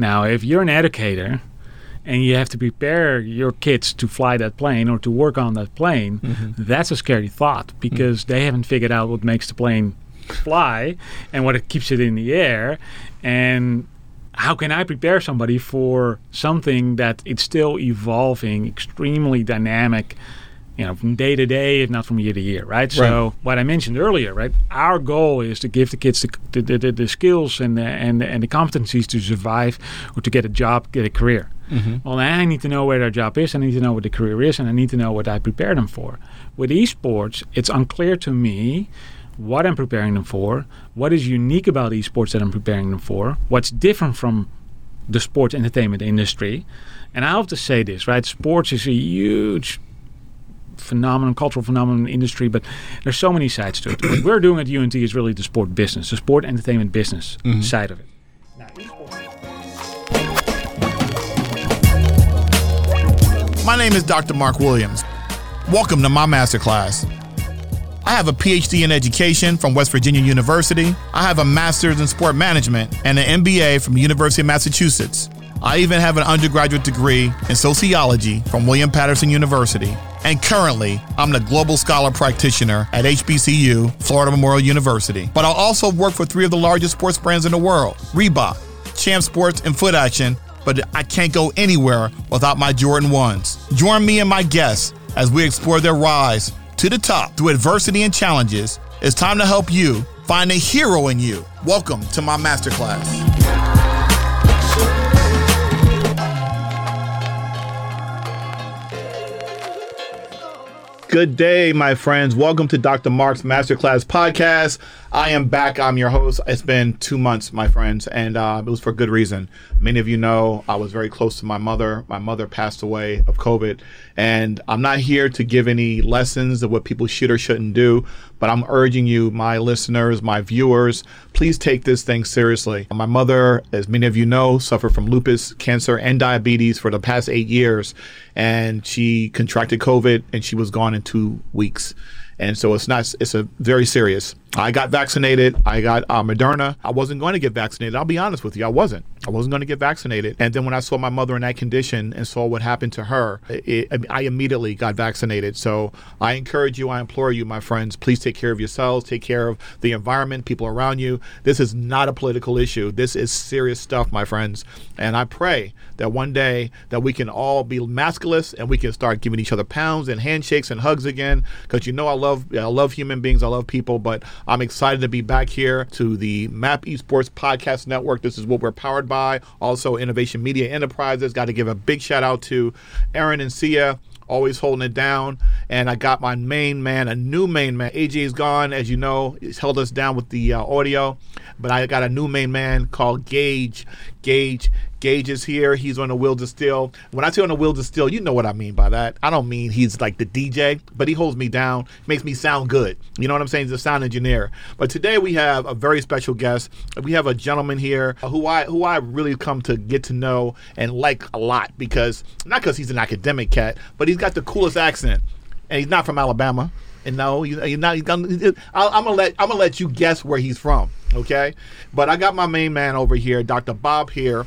Now, if you're an educator and you have to prepare your kids to fly that plane or to work on that plane, mm-hmm. that's a scary thought because they haven't figured out what makes the plane fly and what it keeps it in the air. And how can I prepare somebody for something that it's still evolving, extremely dynamic, you know, from day to day, if not from year to year, right? So what I mentioned earlier, right? Our goal is to give the kids the, the, the, the skills and the, and the, and the competencies to survive or to get a job, get a career. Mm-hmm. Well, I need to know where their job is. I need to know what the career is, and I need to know what I prepare them for. With esports, it's unclear to me what I'm preparing them for, what is unique about esports that I'm preparing them for, what's different from the sports entertainment industry. And I have to say this, right? Sports is a huge phenomenon, cultural phenomenon industry, but there's so many sides to it. what we're doing at UNT is really the sport business, the sport entertainment business mm-hmm. side of it. My name is Dr. Mark Williams. Welcome to my masterclass. I have a PhD in education from West Virginia University. I have a master's in sport management and an MBA from the University of Massachusetts. I even have an undergraduate degree in sociology from William Paterson University. And currently, I'm the global scholar practitioner at HBCU, Florida Memorial University. But I also work for three of the largest sports brands in the world Reebok, Champ Sports, and Foot Action. But I can't go anywhere without my Jordan 1s. Join me and my guests as we explore their rise to the top through adversity and challenges. It's time to help you find a hero in you. Welcome to my masterclass. Good day, my friends. Welcome to Dr. Mark's Masterclass podcast. I am back. I'm your host. It's been two months, my friends, and uh, it was for good reason. Many of you know I was very close to my mother. My mother passed away of COVID, and I'm not here to give any lessons of what people should or shouldn't do, but I'm urging you, my listeners, my viewers, please take this thing seriously. My mother, as many of you know, suffered from lupus, cancer, and diabetes for the past eight years, and she contracted COVID, and she was gone in two weeks. And so it's not it's a very serious i got vaccinated. I got uh, moderna. I wasn't going to get vaccinated. I'll be honest with you i wasn't. I wasn't going to get vaccinated. And then when i saw my mother in that condition and saw what happened to her it, i immediately got vaccinated. So i encourage you i implore you my friends please take care of yourselves. Take care of the environment people around you. This is not a political issue. This is serious stuff my friends. And i pray that one day that we can all be maskless and we can start giving each other pounds and handshakes and hugs again. Because you know i love i love human beings. I love people. But i'm excited to be back here to the map esports podcast network this is what we're powered by also innovation media enterprises got to give a big shout out to aaron and sia always holding it down. And I got my main man, a new main man. AJ is gone, as you know. He's held us down with the uh, audio. But I got a new main man called Gage. Gage. Gage is here. He's on the to Still. When I say on the to Still, you know what I mean by that. I don't mean he's like the DJ, but he holds me down, makes me sound good. You know what I'm saying? He's a sound engineer. But today we have a very special guest. We have a gentleman here who I who I really come to get to know and like a lot because not because he's an academic cat, but he's got the coolest accent, and he's not from Alabama. And no, he's, he's not. Gonna, I'm gonna let I'm gonna let you guess where he's from. Okay, but I got my main man over here, Dr. Bob Heere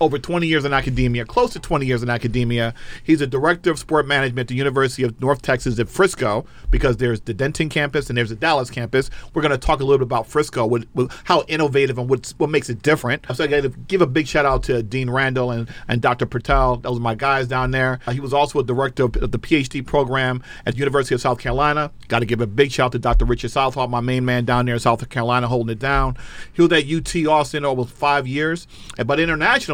over 20 years in academia, close to 20 years in academia. He's a director of sport management at the University of North Texas at Frisco because there's the Denton campus and there's the Dallas campus. We're going to talk a little bit about Frisco, what, what, how innovative and what's, what makes it different. So I got to give a big shout out to Dean Randall and, and Dr. Patel. Those are my guys down there. Uh, he was also a director of, the PhD program at the University of South Carolina. Got to give a big shout out to Dr. Richard Southall, my main man down there in South Carolina, holding it down. He was at UT Austin over five years, but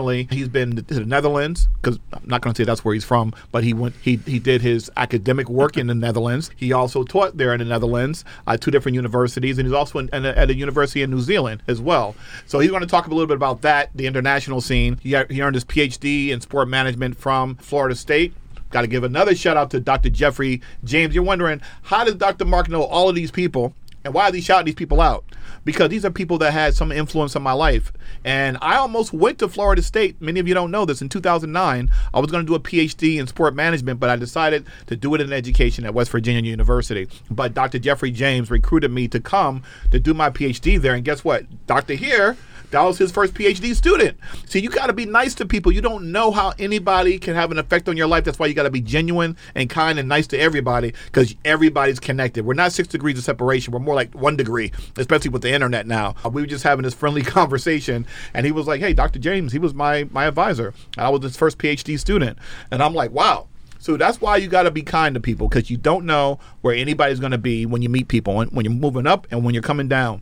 he's been to the Netherlands because I'm not going to say that's where he's from, but he went he he did his academic work in the Netherlands. He also taught there in the Netherlands, uh, two different universities, and he's also in, in at a university in New Zealand as well. So he's going to talk a little bit about that, the international scene. He, he earned his PhD in sport management from Florida State. Got to give another shout out to Dr. Jeffrey James. You're wondering how does Dr. Mark know all of these people? And why are they shouting these people out? Because these are people that had some influence on my life. And I almost went to Florida State. Many of you don't know this. In 2009, I was going to do a PhD in sport management, but I decided to do it in education at West Virginia University. But Dr. Jeffrey James recruited me to come to do my PhD there. And guess what? Dr. Heere That was his first PhD student. See, you got to be nice to people. You don't know how anybody can have an effect on your life. That's why you got to be genuine and kind and nice to everybody because everybody's connected. We're not six degrees of separation. We're more like one degree, especially with the internet now. Uh, We were just having this friendly conversation, and he was like, "Hey, Dr. James, he was my my advisor. I was his first PhD student," and I'm like, "Wow." So that's why you got to be kind to people because you don't know where anybody's going to be when you meet people, when, when you're moving up and when you're coming down.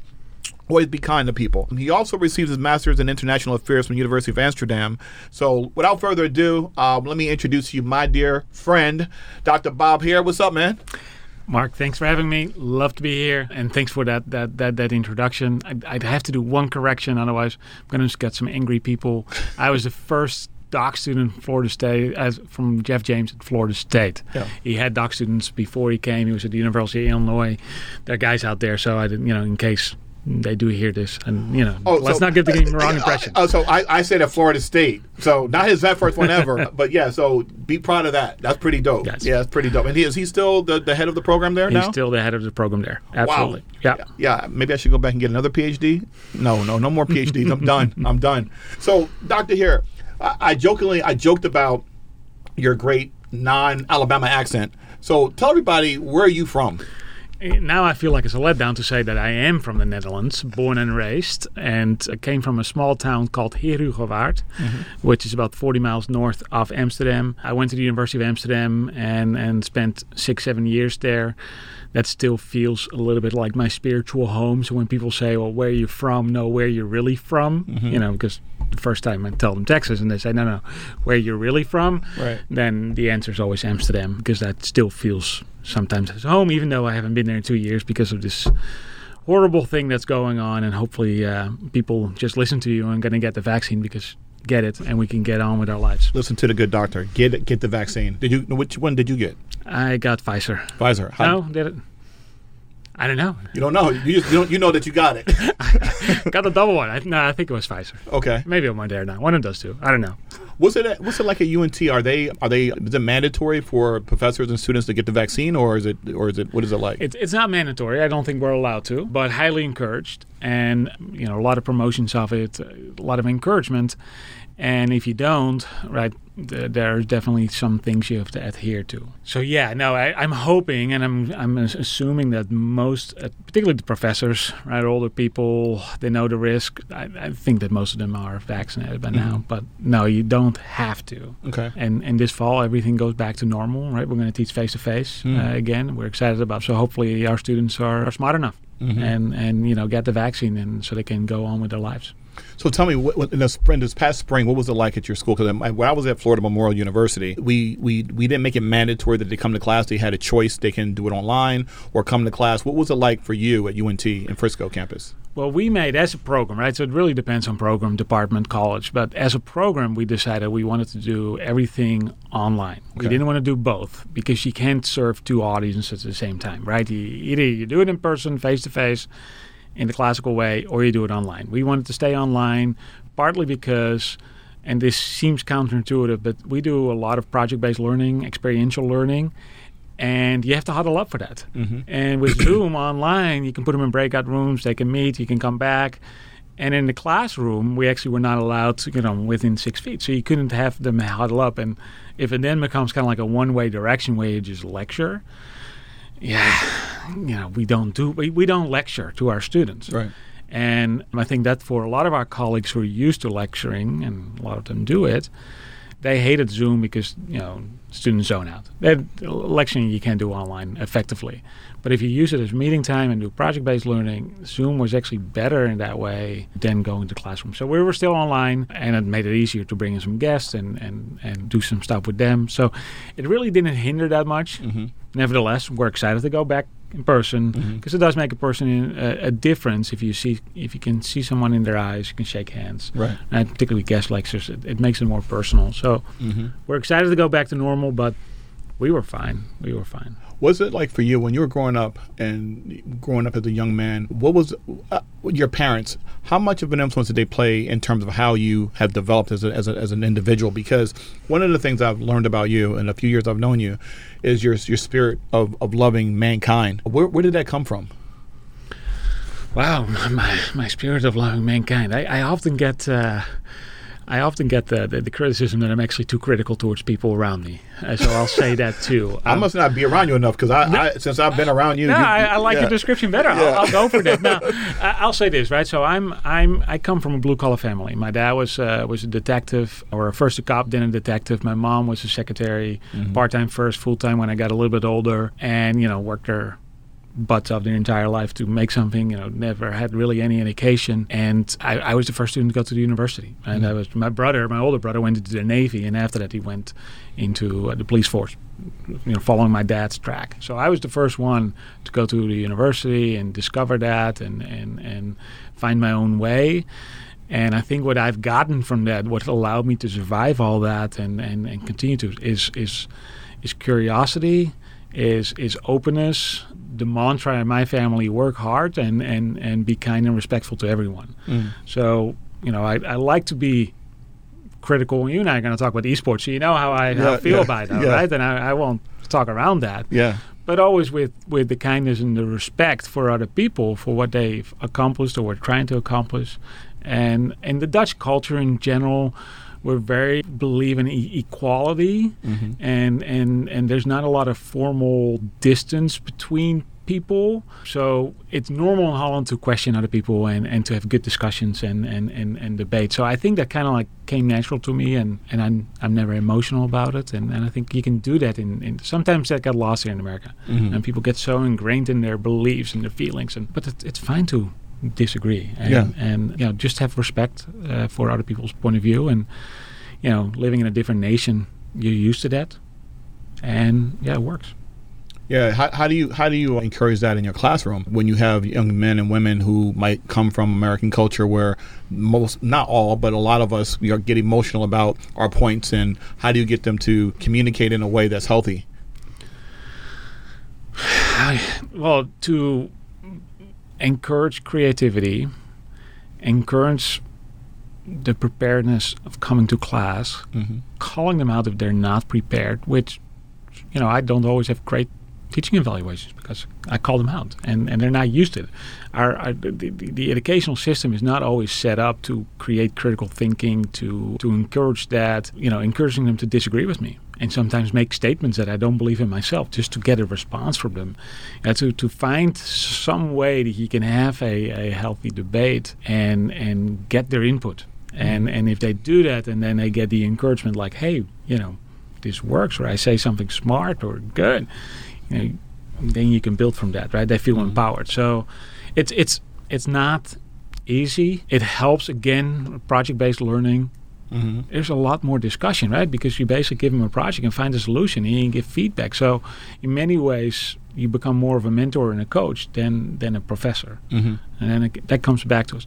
Always be kind to people. He also received his master's in international affairs from the University of Amsterdam. So, without further ado, um, let me introduce you, my dear friend, Dr. Bob Heere. What's up, man? Mark, thanks for having me. Love to be here, and thanks for that that that, that introduction. I, I'd have to do one correction, otherwise I'm going to just get some angry people. I was the first doc student in Florida State as from Jeff James at Florida State. Yeah. He had doc students before he came. He was at the University of Illinois. There are guys out there, so I didn't, you know, in case they do hear this, and you know, oh, let's so- not give the wrong impression. Oh, so I, I said at Florida State. So not his that first one ever, but yeah. So be proud of that. That's pretty dope. Yes. Yeah, that's pretty dope. And he is he still the, the head of the program there He's now? still the head of the program there. Absolutely. Wow. Yeah. Yeah. Maybe I should go back and get another PhD. No, no, no more PhDs. I'm done. I'm done. So, Doctor, Heere, I, I jokingly I joked about your great non-Alabama accent. So tell everybody where are you from? Eh, now I feel like it's a letdown to say that I am from the Netherlands, born and raised, and came from a small town called Heerhugowaard, mm-hmm. which is about 40 miles north of Amsterdam. I went to the University of Amsterdam and, and spent six, seven years there. That still feels a little bit like my spiritual home. So when people say, well, where are you from? No, where you're really from, mm-hmm. you know, because the first time I tell them Texas and they say, no, no, where you're really from, Right. then the answer is always Amsterdam because that still feels sometimes as home, even though I haven't been there in two years because of this horrible thing that's going on. And hopefully, uh, people just listen to you and going to get the vaccine because get it and we can get on with our lives. Listen to the good doctor. Get it, get the vaccine. Did you? Which one did you get? I got Pfizer. Pfizer. How- No, did it? I don't know. You don't know. You just you, don't, you know that you got it. got the double one. I, no, I think it was Pfizer. Okay. Maybe I'm on there now. One of those two. I don't know. What's it? at- What's it like at UNT? Are they? Are they? Is it mandatory for professors and students to get the vaccine, or is it? Or is it? What is it like? It's it's not mandatory. I don't think we're allowed to, but highly encouraged, and you know a lot of promotions of it, a lot of encouragement. And if you don't, right, th- are definitely some things you have to adhere to. So yeah, no, I, I'm hoping, and I'm I'm assuming that most, uh, particularly the professors, right, older people, they know the risk. I, I think that most of them are vaccinated by now, mm-hmm. but no, you don't have to. okay. And and this fall, everything goes back to normal, right? We're going to teach face to face again. We're excited about. So hopefully, our students are, are smart enough mm-hmm. and and you know get the vaccine, and so they can go on with their lives. So tell me, what, what, in the spring, this past spring, what was it like at your school? Because when I was at Florida Memorial University, we, we we didn't make it mandatory that they come to class. They had a choice; they can do it online or come to class. What was it like for you at UNT in Frisco campus? Well, we made as a program, right? So it really depends on program, department, college. But as a program, we decided we wanted to do everything online. We didn't want to do both because you can't serve two audiences at the same time, right? You, either you do it in person, face to face, in the classical way, or you do it online. We wanted to stay online, partly because, and this seems counterintuitive, but we do a lot of project-based learning, experiential learning, and you have to huddle up for that. Mm-hmm. And with Zoom online, you can put them in breakout rooms. They can meet. You can come back. And in the classroom, we actually were not allowed to, you know, within six feet. So you couldn't have them huddle up. And if it then becomes kind of like a one-way direction where you just lecture, yeah, you know, we don't do we, we don't lecture to our students. Right. And I think that for a lot of our colleagues who are used to lecturing, and a lot of them do it, they hated Zoom because you know students zone out. That lecturing you can't do online effectively, but if you use it as meeting time and do project-based learning, Zoom was actually better in that way than going to classroom. So we were still online, and it made it easier to bring in some guests and and and do some stuff with them. So it really didn't hinder that much. Mm-hmm. Nevertheless, we're excited to go back in person mm-hmm. because it does make a person in, a, a difference if you see if you can see someone in their eyes, you can shake hands Right. and particularly guest lectures, it, it makes it more personal. So mm-hmm. we're excited to go back to normal, but we were fine. We were fine. Was it like for you when you were growing up and growing up as a young man? What was uh, your parents? How much of an influence did they play in terms of how you have developed as, a, as, a, as an individual? Because one of the things I've learned about you in a few years I've known you is your your spirit of, of loving mankind. Where, where did that come from? Wow, my, my spirit of loving mankind. I, I often get uh, I often get the, the, the criticism that I'm actually too critical towards people around me. Uh, so I'll say that too. I Um, must not be around you enough because I, I since I've been around you. no, you- I, I like yeah. your description better. Yeah. I'll, I'll go for that. Now, I- I'll say this, right? So I'm, I'm, I come from a blue collar family. My dad was, uh, was a detective, or first a cop, then a detective. My mom was a secretary, Mm-hmm. part time first, full time when I got a little bit older, and you know worked her butts off their entire life to make something. You know, never had really any education, and I, I was the first student to go to the university. And I was my brother, my older brother, went into the navy, and after that he went into uh, the police force you know, following my dad's track. So I was the first one to go to the university and discover that and, and, and find my own way. And I think what I've gotten from that, what allowed me to survive all that and, and, and continue to, is is is curiosity, is is openness. The mantra in my family: work hard and, and, and be kind and respectful to everyone. Mm. So you know, I, I like to be critical. You and I are going to talk about esports, so you know how I, how I feel yeah, about that, yeah. right? And I, I won't talk around that, Yeah. but always with with the kindness and the respect for other people for what they've accomplished or were trying to accomplish, and and the Dutch culture in general. We're very believe in e- equality, Mm-hmm. and and and there's not a lot of formal distance between people. So it's normal in Holland to question other people and, and to have good discussions and, and, and, and debate. So I think that kind of like came natural to me and, and I'm, I'm never emotional about it. And, and I think you can do that in, in sometimes that got lost here in America. Mhm. And people get so ingrained in their beliefs and their feelings. And But it, it's fine to disagree and, Yeah. and you know, just have respect uh, for other people's point of view. And, you know, living in a different nation, you're used to that. And yeah, it works. Yeah, how, how do you how do you encourage that in your classroom when you have young men and women who might come from American culture where most not all but a lot of us we are get emotional about our points and how do you get them to communicate in a way that's healthy? Well, to encourage creativity, encourage the preparedness of coming to class, Mm-hmm. calling them out if they're not prepared, which, you know, I don't always have great teaching evaluations because I call them out and, and they're not used to it. Our, our the, the, the educational system is not always set up to create critical thinking, to, to encourage that, you know, encouraging them to disagree with me and sometimes make statements that I don't believe in myself just to get a response from them. Uh, to, to find some way that you can have a, a healthy debate and, and get their input. And, and if they do that and then they get the encouragement like, hey, you know, this works or I say something smart or good, you know, then you can build from that, right? They feel empowered. So it's it's it's not easy. It helps again project-based learning. Mm-hmm. There's a lot more discussion, right? Because you basically give them a project and find a solution and you give feedback. So in many ways you become more of a mentor and a coach than than a professor. Mm-hmm. And then it, that comes back to us.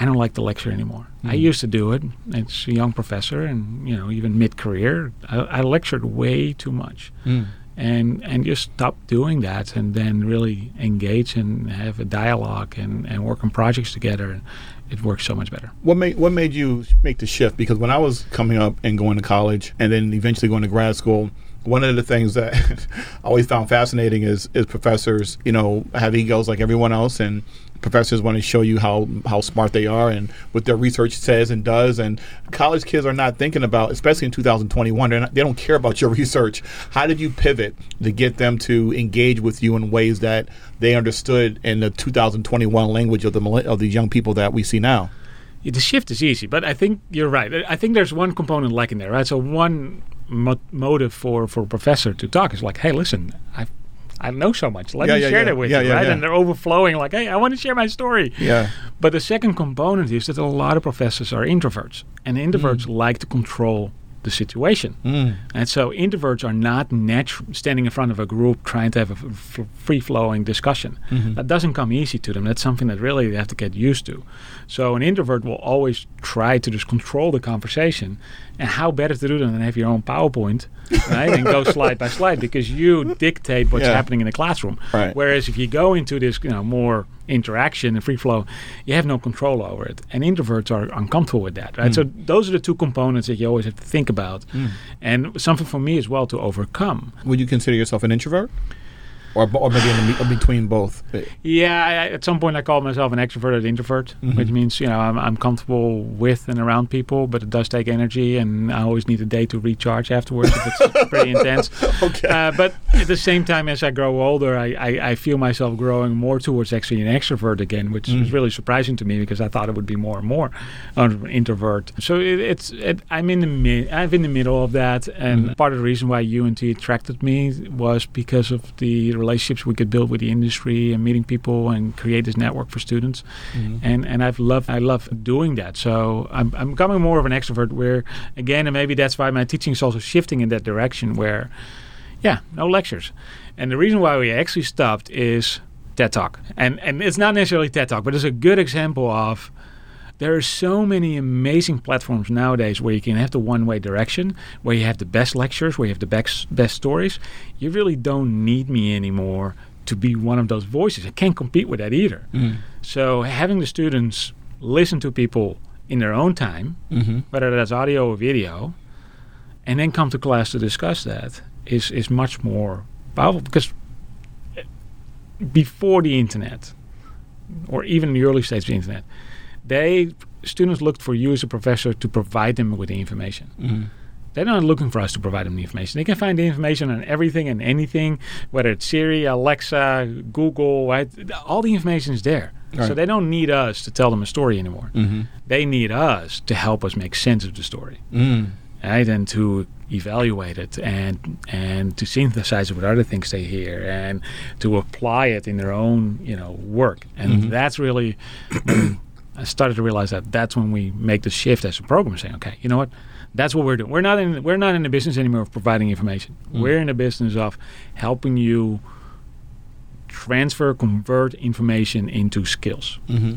I don't like to lecture anymore. I Mhm. used to do it. It's a young professor, and you know, even mid-career, I, I lectured way too much, Mm. and and just stop doing that, and then really engage and have a dialogue and and work on projects together. And it works so much better. What made what made you make the shift? Because when I was coming up and going to college, and then eventually going to grad school, one of the things that I always found fascinating is is professors, you know, have egos like everyone else, and professors want to show you how how smart they are and what their research says and does. And college kids are not thinking about, especially in 2021, they're not, they don't care about your research. How did you pivot to get them to engage with you in ways that they understood in the 2021 language of the of the young people that we see now? The shift is easy, but I think you're right. I- think there's one component lacking there, right? So one motive for for a professor to talk is like, hey, listen, I I know so much. Let Yeah, me yeah, share yeah. that with you, right? And they're overflowing, like, hey, I want to share my story. Yeah. But the second component is that a lot of professors are introverts, and introverts mm. like to control the situation. Mm. And so introverts are not natural standing in front of a group trying to have a f- f- free-flowing discussion. Mhm. That doesn't come easy to them. That's something that really they have to get used to. So an introvert will always try to just control the conversation. And how better to do that than have your own PowerPoint, right? and go slide by slide because you dictate what's Yeah. happening in the classroom. Right. Whereas if you go into this, you know, more interaction and free flow, you have no control over it. And introverts are uncomfortable with that, right? Hmm. So those are the two components that you always have to think about, hmm. and something for me as well to overcome. Would you consider yourself an introvert? Or, or maybe in, the, in between both. Yeah, I, at some point I called myself an extroverted introvert, mm-hmm. which means you know I'm, I'm comfortable with and around people, but it does take energy, and I always need a day to recharge afterwards. If it's pretty intense. okay. Uh, but at the same time, as I grow older, I, I, I, feel myself growing more towards actually an extrovert again, which mm. is really surprising to me because I thought it would be more and more an introvert. So it, it's it, I'm in the mid, I'm in the middle of that, and mm. part of the reason why UNT attracted me was because of the relationships we could build with the industry and meeting people and create this network for students. Mm-hmm. And and I've loved I love doing that. So I'm I'm becoming more of an extrovert. Where again, and maybe that's why my teaching is also shifting in that direction. Where yeah, no lectures. And the reason why we actually stopped is TED Talk. And and it's not necessarily TED Talk, but it's a good example of there are so many amazing platforms nowadays where you can have the one way direction, where you have the best lectures, where you have the best, best stories. You really don't need me anymore to be one of those voices. I can't compete with that either. Mm. So having the students listen to people in their own time, mm-hmm. whether that's audio or video, and then come to class to discuss that is, is much more powerful because before the internet, or even in the early stages of the internet, they students looked for you as a professor to provide them with the information. Mm-hmm. They're not looking for us to provide them the information. They can find the information on everything and anything, whether it's Siri, Alexa, Google. Right? All the information is there. Right. So they don't need us to tell them a story anymore. Mm-hmm. They need us to help us make sense of the story, mm. right? And to evaluate it and and to synthesize it with other things they hear and to apply it in their own you know work. And mm-hmm. that's really I started to realize that that's when we make the shift as a program, saying, okay, you know what, that's what we're doing. We're not in we're not in the business anymore of providing information. Mm. We're in the business of helping you transfer, convert information into skills. Mm-hmm.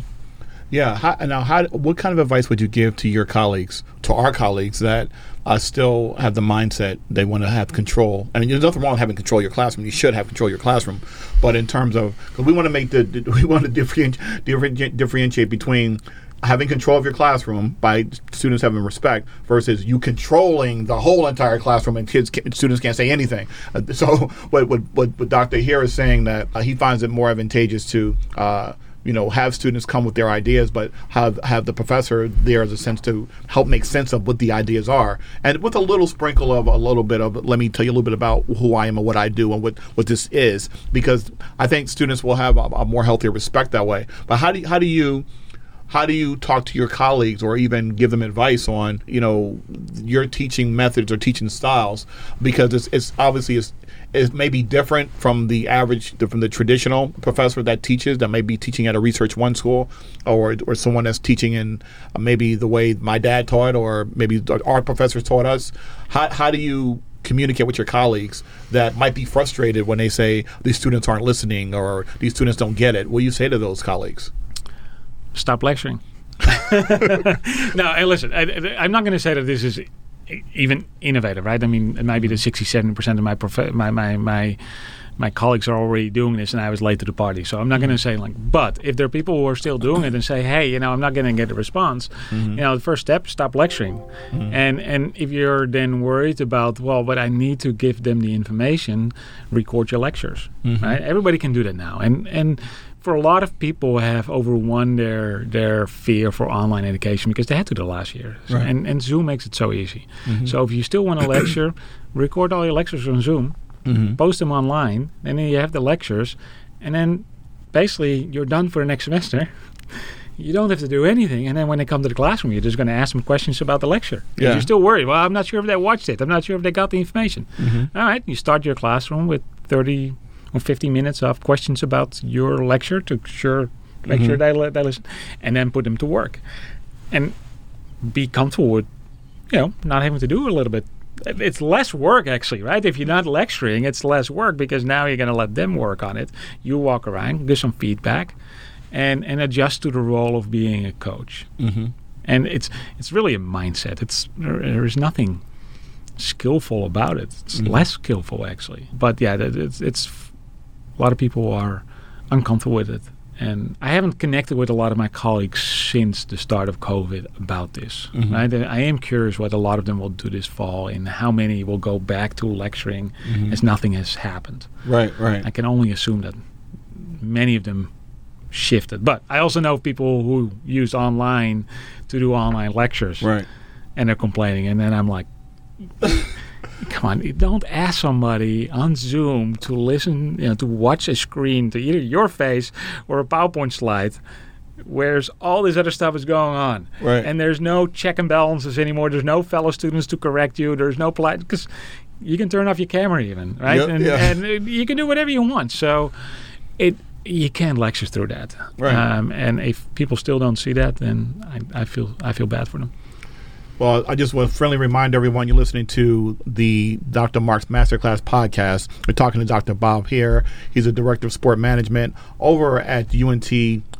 Yeah. How, now, how, what kind of advice would you give to your colleagues, to our colleagues that uh, still have the mindset they want to have control? I mean, there's nothing wrong with having control of your classroom. You should have control of your classroom, but in terms of because we want to make the, we want to differentiate, differentiate between having control of your classroom by students having respect versus you controlling the whole entire classroom and kids students can't say anything. Uh, so what, what, what what Dr. Heere is saying that uh, he finds it more advantageous to uh, you know have students come with their ideas but have have the professor there as a sense to help make sense of what the ideas are. And with a little sprinkle of a little bit of let me tell you a little bit about who I am and what I do and what what this is because I think students will have a, a more healthier respect that way. But how do you, how do you how do you talk to your colleagues or even give them advice on you know your teaching methods or teaching styles? Because it's, it's obviously it's, it may be different from the average from the traditional professor that teaches that may be teaching at a research one school or or someone that's teaching in uh, maybe the way my dad taught or maybe our professors taught us. How, how do you communicate with your colleagues that might be frustrated when they say these students aren't listening or these students don't get it? What do you say to those colleagues? Stop lecturing. No listen I, i'm not going to say that this is even innovative, right? I mean, maybe the 67 percent of my, prof- my my my my colleagues are already doing this, and I was late to the party. So I'm not going to say like, but if there are people who are still doing it and say, hey, you know, I'm not going to get a response, mm-hmm. you know, the first step, stop lecturing, mm-hmm. and and if you're then worried about, well, but I need to give them the information, record your lectures, mm-hmm. right? Everybody can do that now, and and for a lot of people have overwon their their fear for online education because they had to do last year, right. and and Zoom makes it so easy. Mm-hmm. So if you still want to lecture, record all your lectures on Zoom, mm-hmm. post them online, and then you have the lectures, and then basically you're done for the next semester. you don't have to do anything, and then when they come to the classroom, you're just going to ask them questions about the lecture. Yeah. You're still worried. Well, I'm not sure if they watched it. I'm not sure if they got the information. Mm-hmm. All right, you start your classroom with 30 or 50 minutes of questions about your lecture to sure make mm-hmm. sure they, they listen, and then put them to work, and be comfortable with, you know, not having to do a little bit. It's less work actually, right? If you're not lecturing, it's less work because now you're going to let them work on it. You walk around, give some feedback, and and adjust to the role of being a coach. Mm-hmm. And it's it's really a mindset. It's there is nothing skillful about it. It's mm-hmm. less skillful actually. But yeah, it's it's a lot of people are uncomfortable with it and I haven't connected with a lot of my colleagues since the start of COVID about this. Mm-hmm. Right? I am curious what a lot of them will do this fall and how many will go back to lecturing mm-hmm. as nothing has happened. Right, right. I can only assume that many of them shifted. But I also know people who use online to do online lectures. Right. And they're complaining. And then I'm like, come on, don't ask somebody on Zoom to listen, you know, to watch a screen to either your face or a PowerPoint slide. Whereas all this other stuff is going on, right? And there's no check and balances anymore. There's no fellow students to correct you. There's no polite because you can turn off your camera even, right? Yep, and, yeah. and you can do whatever you want. So it you can't lecture through that, right? Um, and if people still don't see that, then I, I feel I feel bad for them. Well, I just want to friendly remind everyone you're listening to the Dr. Marks Masterclass podcast. We're talking to Dr. Bob Heere. He's a director of sport management over at UNT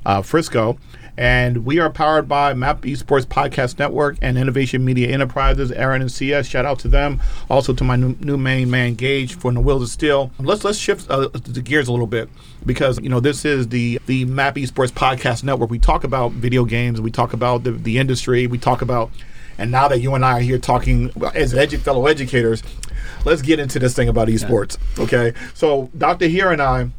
uh, Frisco. And we are powered by MAP Esports Podcast Network and Innovation Media Enterprises, Aaron and CS. Shout out to them. Also to my new, new main man, Gage, for the Wheels of Steel. Let's let's shift uh, the gears a little bit because you know this is the the MAP Esports Podcast Network. We talk about video games. We talk about the, the industry. We talk about and now that you and I are here talking as edu- fellow educators, let's get into this thing about esports. Okay. So Dr. Heere and I,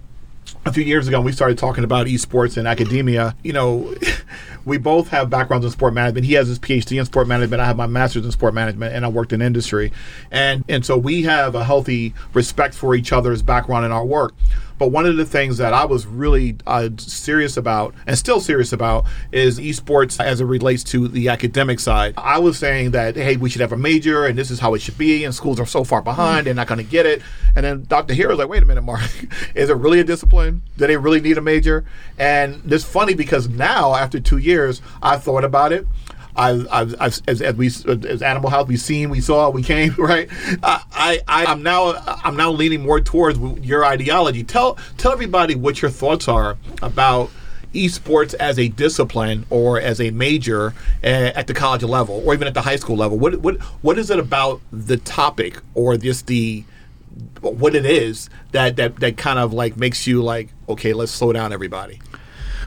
a few years ago, we started talking about esports and academia. You know, we both have backgrounds in sport management. He has his PhD in sport management. I have my master's in sport management, and I worked in industry. And and so we have a healthy respect for each other's background in our work. But one of the things that I was really uh, serious about and still serious about is esports as it relates to the academic side. I was saying that, hey, we should have a major and this is how it should be, and schools are so far behind, they're not going to get it. And then Dr. Heere was like, wait a minute, Mark, is it really a discipline? Do they really need a major? And it's funny because now, after two years, I thought about it. I've, I've, as, as we as Animal House, we've seen, we saw, we came, right? I, I, I'm now, I'm now leaning more towards your ideology. Tell, tell everybody what your thoughts are about esports as a discipline or as a major eh, at the college level or even at the high school level. What, what, what is it about the topic or just the what it is that that that kind of like makes you like okay, let's slow down, everybody.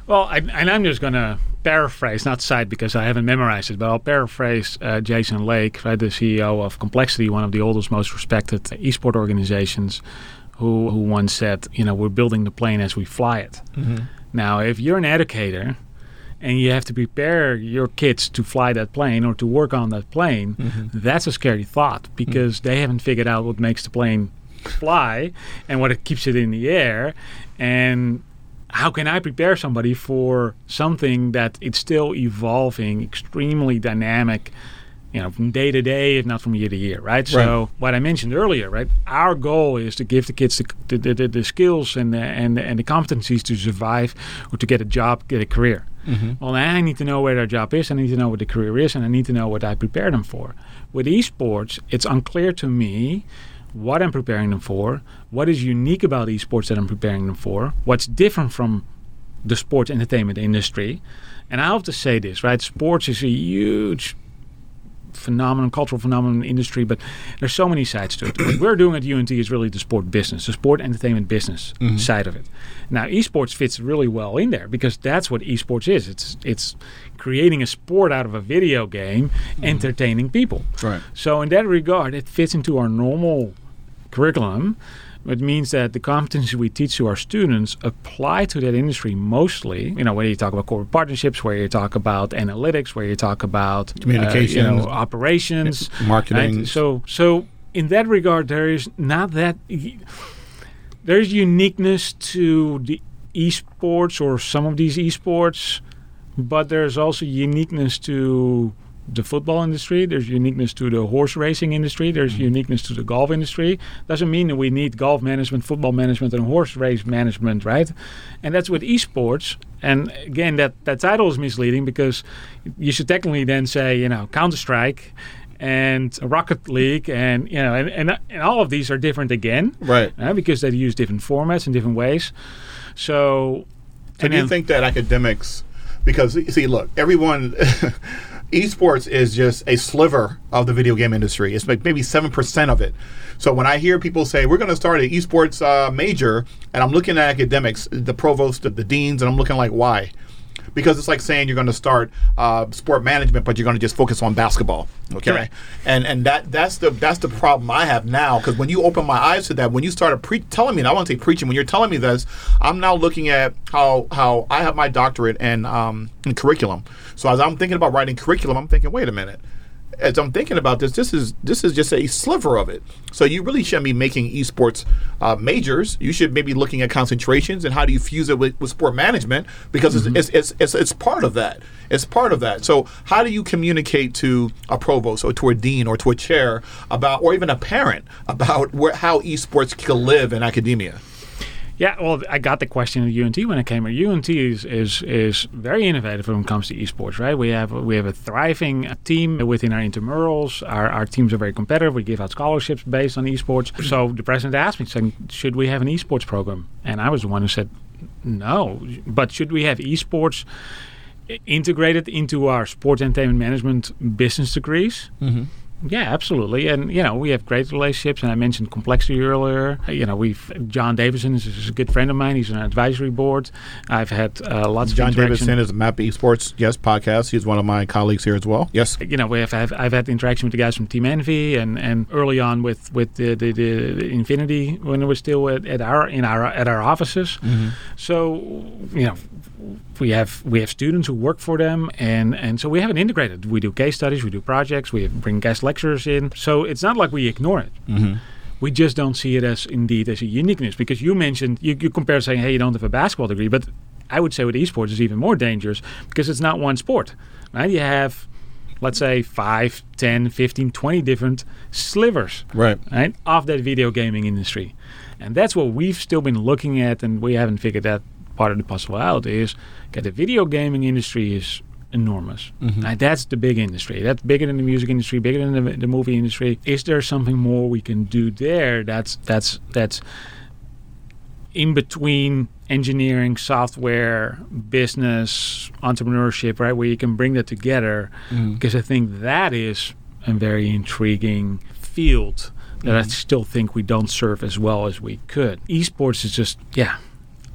Well, I, and I'm just gonna paraphrase, not cite because I haven't memorized it, but I'll paraphrase uh, Jason Lake, right, the CEO of Complexity, one of the oldest, most respected esport organizations, who, who once said, you know, we're building the plane as we fly it. Mm-hmm. Now, if you're an educator and you have to prepare your kids to fly that plane or to work on that plane, mm-hmm. that's a scary thought because mm-hmm. they haven't figured out what makes the plane fly and what it keeps it in the air. And how can I prepare somebody for something that it's still evolving, extremely dynamic, you know, from day to day, if not from year to year, right? right. So what I mentioned earlier, right? Our goal is to give the kids the, the, the, the skills and the, and and the competencies to survive or to get a job, get a career. Mm-hmm. Well, I need to know where their job is. I need to know what the career is, and I need to know what I prepare them for. With esports, it's unclear to me what I'm preparing them for, what is unique about esports that I'm preparing them for, what's different from the sports entertainment industry. And I have to say this, right? Sports is a huge phenomenon, cultural phenomenon industry, but there's so many sides to it. what we're doing at UNT is really the sport business, the sport entertainment business mm-hmm. side of it. Now, esports fits really well in there because that's what esports is. It's it's creating a sport out of a video game, mm-hmm. entertaining people. Right. So in that regard, it fits into our normal curriculum. It means that the competencies we teach to our students apply to that industry mostly. You know, whether you talk about corporate partnerships, where you talk about analytics, where you talk about communication, uh, you know, operations, marketing. Right? So, so in that regard, there is not that there's uniqueness to the esports or some of these esports, but there's also uniqueness to the football industry. There's uniqueness to the horse racing industry. There's mm-hmm. uniqueness to the golf industry. Doesn't mean that we need golf management, football management, and horse race management, right? And that's with esports. And again, that, that title is misleading because you should technically then say, you know, Counter Strike and Rocket League, and you know, and, and, and all of these are different again, right? Uh, because they use different formats in different ways. So, so do you think that academics, because see, look, everyone. esports is just a sliver of the video game industry. It's like maybe seven percent of it. So when I hear people say we're going to start an esports uh, major, and I'm looking at academics, the provost, the, the deans, and I'm looking like why? because it's like saying you're going to start uh, sport management, but you're going to just focus on basketball. Okay, Correct. and and that that's the that's the problem I have now because when you open my eyes to that, when you started pre- telling me, and I want to say preaching, when you're telling me this, I'm now looking at how how I have my doctorate and um, in curriculum. So as I'm thinking about writing curriculum, I'm thinking, wait a minute as I'm thinking about this, this is this is just a sliver of it. So you really shouldn't be making esports uh, majors. You should maybe looking at concentrations and how do you fuse it with, with sport management because Mm-hmm. it's, it's, it's, it's it's part of that. It's part of that. So how do you communicate to a provost or to a dean or to a chair about, or even a parent about where how esports can live in academia? Yeah, well, I got the question at UNT when I came. UNT is, is is very innovative when it comes to esports, right? We have we have a thriving team within our intramurals. Our, our teams are very competitive. We give out scholarships based on esports. So the president asked me, saying, "Should we have an esports program?" And I was the one who said, "No." But should we have esports integrated into our sports entertainment management business degrees? Mm-hmm. Yeah, absolutely. And you know, we have great relationships. And I mentioned complexity earlier. You know, we've John Davison is, a good friend of mine. He's on an advisory board. I've had uh, lots John of interaction. Davidson is a Map Esports yes podcast. He's one of my colleagues here as well. Yes. You know, we have, I've, I've had interaction with the guys from Team Envy, and, and early on with with the, the, the Infinity when it was still at, at our in our at our offices. So you know, we have we have students who work for them, and and so we have it integrated. We do case studies, we do projects, we bring guest lecturers in. So it's not like we ignore it. Mm-hmm. We just don't see it as indeed as a uniqueness because you mentioned you, you compare saying, hey, you don't have a basketball degree, but I would say with esports is even more dangerous because it's not one sport, right? You have let's say 5, 10, 15, 20 different slivers Right. right, of that video gaming industry. And that's what we've still been looking at, and we haven't figured that part of the out is okay, the video gaming industry is enormous. Mm-hmm. Right, that's the big industry. That's bigger than the music industry, bigger than the, the movie industry. Is there something more we can do there that's that's that's in between engineering, software, business, entrepreneurship, right, where you can bring that together. Mm-hmm. Because I think that is a very intriguing field that I mm-hmm. still think we don't serve as well as we could. Esports is just, yeah,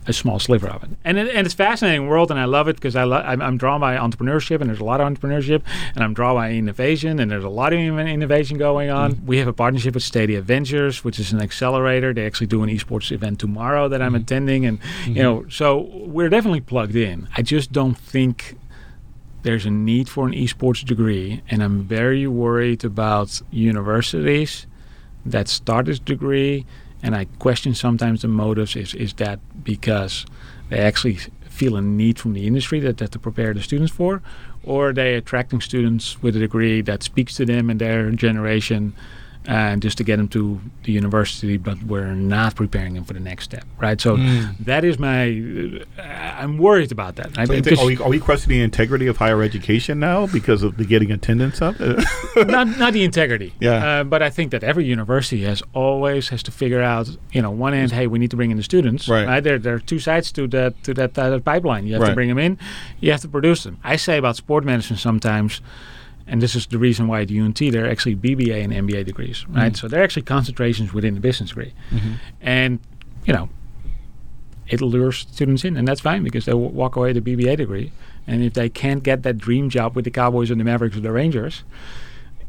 a small sliver of it. And, it, and it's a fascinating world, and I love it because I lo- I'm, I'm drawn by entrepreneurship, and there's a lot of entrepreneurship, and I'm drawn by innovation, and there's a lot of innovation going on. Mm-hmm. We have a partnership with Stadia Ventures, which is an accelerator. They actually do an esports event tomorrow that I'm mm-hmm. attending, and you mm-hmm. know, so we're definitely plugged in. I just don't think there's a need for an esports degree, and I'm very worried about universities that start this degree. And I question sometimes the motives. Is is that because they actually feel a need from the industry that, that to prepare the students for, or are they attracting students with a degree that speaks to them and their generation, and just to get them to the university, but we're not preparing them for the next step, right? So that is my. Uh, I'm worried about that. So you think- think, are, we, are we questioning the integrity of higher education now because of the getting attendance up? not not the integrity. Yeah. Uh, but I think that every university has always has to figure out, you know, one end, hey, we need to bring in the students. Right. There, there are two sides to that to that, uh, pipeline. You have Right. to bring them in. You have to produce them. I say about sport management sometimes. And this is the reason why at UNT they're actually BBA and MBA degrees, right? Mm-hmm. So they're actually concentrations within the business degree, mm-hmm. and you know, it lures students in, and that's fine because they'll walk away with a BBA degree. And if they can't get that dream job with the Cowboys and the Mavericks or the Rangers,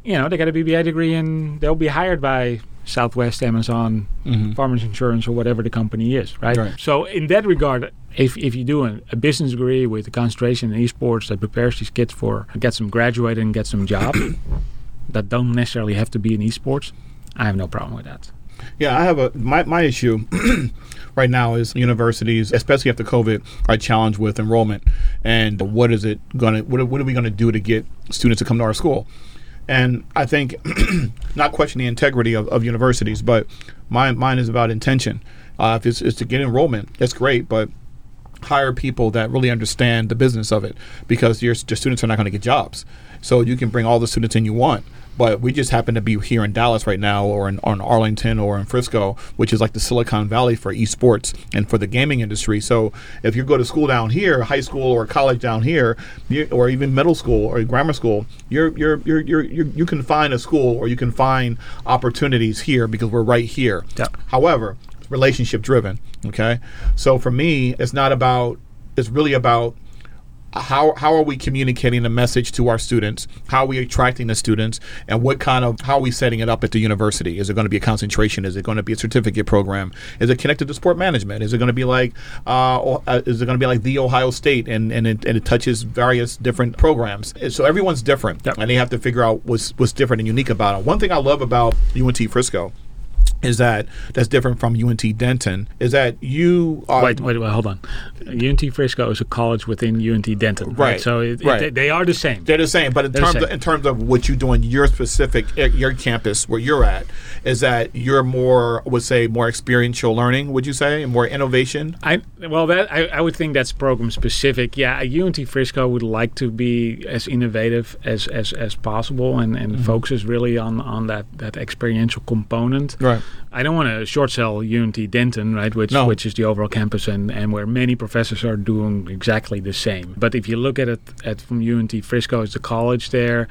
you know, they got a BBA degree and they'll be hired by Southwest, Amazon, mm-hmm. Farmers Insurance, or whatever the company is, right? Right. So in that regard, if, if you do a, a business degree with a concentration in esports that prepares these kids for get some graduated and get some job that don't necessarily have to be in esports, I have no problem with that. Yeah, I have a my, my issue right now is universities, especially after COVID, are challenged with enrollment and what is it gonna what, what are we gonna do to get students to come to our school? And I think not question the integrity of, of universities, but mine mine is about intention. Uh, if it's, it's to get enrollment, that's great, but hire people that really understand the business of it because your, your students are not going to get jobs. So you can bring all the students in you want. But we just happen to be here in Dallas right now, or in, or in Arlington, or in Frisco, which is like the Silicon Valley for esports and for the gaming industry. So if you go to school down here, high school or college down here, you, or even middle school or grammar school, you're, you're, you're, you're, you're, you can find a school or you can find opportunities here because we're right here. Yep. However, relationship driven. Okay, so for me, it's not about. It's really about how how are we communicating the message to our students? How are we attracting the students? And what kind of how are we setting it up at the university? Is it going to be a concentration? Is it going to be a certificate program? Is it connected to sport management? Is it going to be like uh, uh, is it going to be like the Ohio State and and it, and it touches various different programs? So everyone's different, Yep. and they have to figure out what's what's different and unique about it. One thing I love about UNT Frisco is that that's different from UNT Denton is that you are Wait, wait, wait, hold on. UNT Frisco is a college within UNT Denton, right? Right, So it, it- right. they, they are the same. They're the same, but in They're terms of, in terms of what you do in your specific your campus where you're at, is that you're more I would say more experiential learning? Would you say and more innovation? I well, that I, I would think that's program specific. Yeah, UNT Frisco would like to be as innovative as as, as possible, and, and mm-hmm. focuses really on on that that experiential component. Right. I don't want to short sell UNT Denton, right, which No. which is the overall campus, and, and where many professors are doing exactly the same. But if you look at it at from UNT Frisco as the college there.